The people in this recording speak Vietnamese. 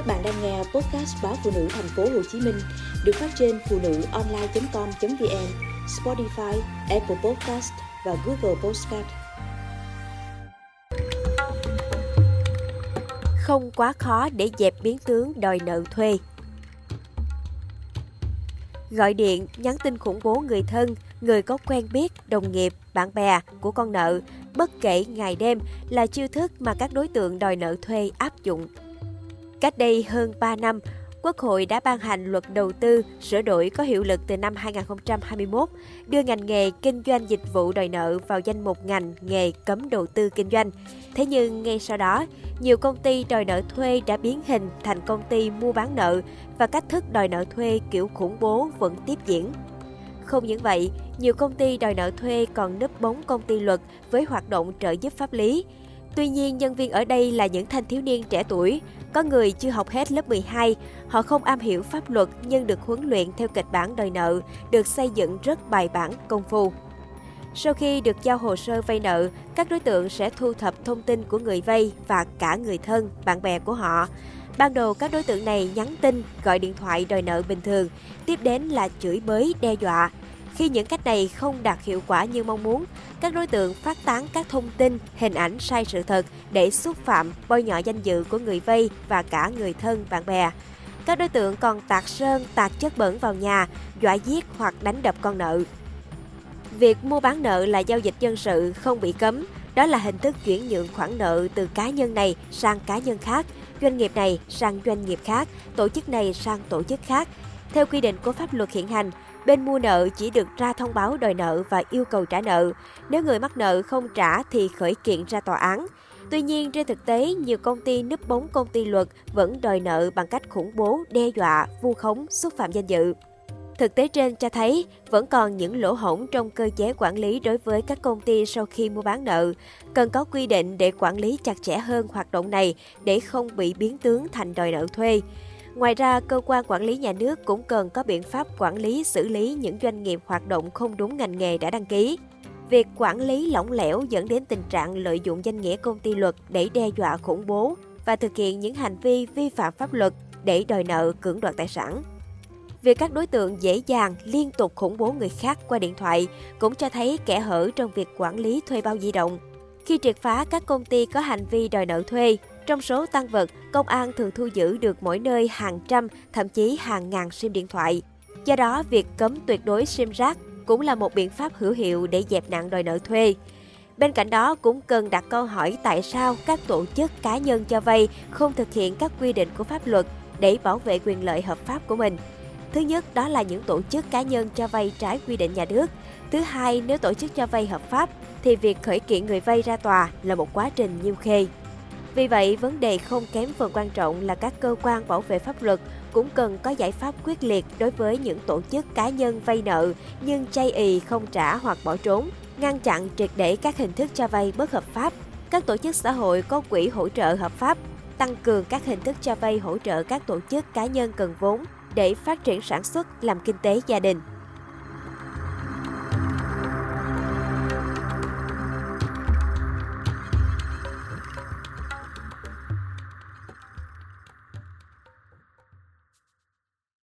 Các bạn đang nghe podcast báo phụ nữ thành phố Hồ Chí Minh được phát trên phụ nữ online.com.vn, Spotify, Apple Podcast và Google Podcast. Không quá khó để dẹp biến tướng đòi nợ thuê. Gọi điện, nhắn tin khủng bố người thân, người có quen biết, đồng nghiệp, bạn bè của con nợ, bất kể ngày đêm là chiêu thức mà các đối tượng đòi nợ thuê áp dụng Cách đây hơn 3 năm, Quốc hội đã ban hành luật đầu tư sửa đổi có hiệu lực từ năm 2021, đưa ngành nghề kinh doanh dịch vụ đòi nợ vào danh mục ngành nghề cấm đầu tư kinh doanh. Thế nhưng ngay sau đó, nhiều công ty đòi nợ thuê đã biến hình thành công ty mua bán nợ và cách thức đòi nợ thuê kiểu khủng bố vẫn tiếp diễn. Không những vậy, nhiều công ty đòi nợ thuê còn nấp bóng công ty luật với hoạt động trợ giúp pháp lý, Tuy nhiên, nhân viên ở đây là những thanh thiếu niên trẻ tuổi, có người chưa học hết lớp 12, họ không am hiểu pháp luật nhưng được huấn luyện theo kịch bản đòi nợ, được xây dựng rất bài bản, công phu. Sau khi được giao hồ sơ vay nợ, các đối tượng sẽ thu thập thông tin của người vay và cả người thân, bạn bè của họ. Ban đầu các đối tượng này nhắn tin, gọi điện thoại đòi nợ bình thường, tiếp đến là chửi bới, đe dọa, khi những cách này không đạt hiệu quả như mong muốn, các đối tượng phát tán các thông tin, hình ảnh sai sự thật để xúc phạm, bôi nhọ danh dự của người vay và cả người thân, bạn bè. Các đối tượng còn tạt sơn, tạt chất bẩn vào nhà, dọa giết hoặc đánh đập con nợ. Việc mua bán nợ là giao dịch dân sự không bị cấm, đó là hình thức chuyển nhượng khoản nợ từ cá nhân này sang cá nhân khác, doanh nghiệp này sang doanh nghiệp khác, tổ chức này sang tổ chức khác. Theo quy định của pháp luật hiện hành, Bên mua nợ chỉ được ra thông báo đòi nợ và yêu cầu trả nợ. Nếu người mắc nợ không trả thì khởi kiện ra tòa án. Tuy nhiên, trên thực tế, nhiều công ty núp bóng công ty luật vẫn đòi nợ bằng cách khủng bố, đe dọa, vu khống, xúc phạm danh dự. Thực tế trên cho thấy vẫn còn những lỗ hổng trong cơ chế quản lý đối với các công ty sau khi mua bán nợ. Cần có quy định để quản lý chặt chẽ hơn hoạt động này để không bị biến tướng thành đòi nợ thuê. Ngoài ra, cơ quan quản lý nhà nước cũng cần có biện pháp quản lý xử lý những doanh nghiệp hoạt động không đúng ngành nghề đã đăng ký. Việc quản lý lỏng lẻo dẫn đến tình trạng lợi dụng danh nghĩa công ty luật để đe dọa khủng bố và thực hiện những hành vi vi phạm pháp luật để đòi nợ cưỡng đoạt tài sản. Việc các đối tượng dễ dàng liên tục khủng bố người khác qua điện thoại cũng cho thấy kẻ hở trong việc quản lý thuê bao di động. Khi triệt phá các công ty có hành vi đòi nợ thuê, trong số tăng vật, công an thường thu giữ được mỗi nơi hàng trăm, thậm chí hàng ngàn sim điện thoại. Do đó, việc cấm tuyệt đối sim rác cũng là một biện pháp hữu hiệu để dẹp nạn đòi nợ thuê. Bên cạnh đó cũng cần đặt câu hỏi tại sao các tổ chức cá nhân cho vay không thực hiện các quy định của pháp luật để bảo vệ quyền lợi hợp pháp của mình. Thứ nhất đó là những tổ chức cá nhân cho vay trái quy định nhà nước. Thứ hai, nếu tổ chức cho vay hợp pháp thì việc khởi kiện người vay ra tòa là một quá trình nhiêu khê. Vì vậy, vấn đề không kém phần quan trọng là các cơ quan bảo vệ pháp luật cũng cần có giải pháp quyết liệt đối với những tổ chức cá nhân vay nợ nhưng chay ì không trả hoặc bỏ trốn, ngăn chặn triệt để các hình thức cho vay bất hợp pháp. Các tổ chức xã hội có quỹ hỗ trợ hợp pháp, tăng cường các hình thức cho vay hỗ trợ các tổ chức cá nhân cần vốn để phát triển sản xuất làm kinh tế gia đình.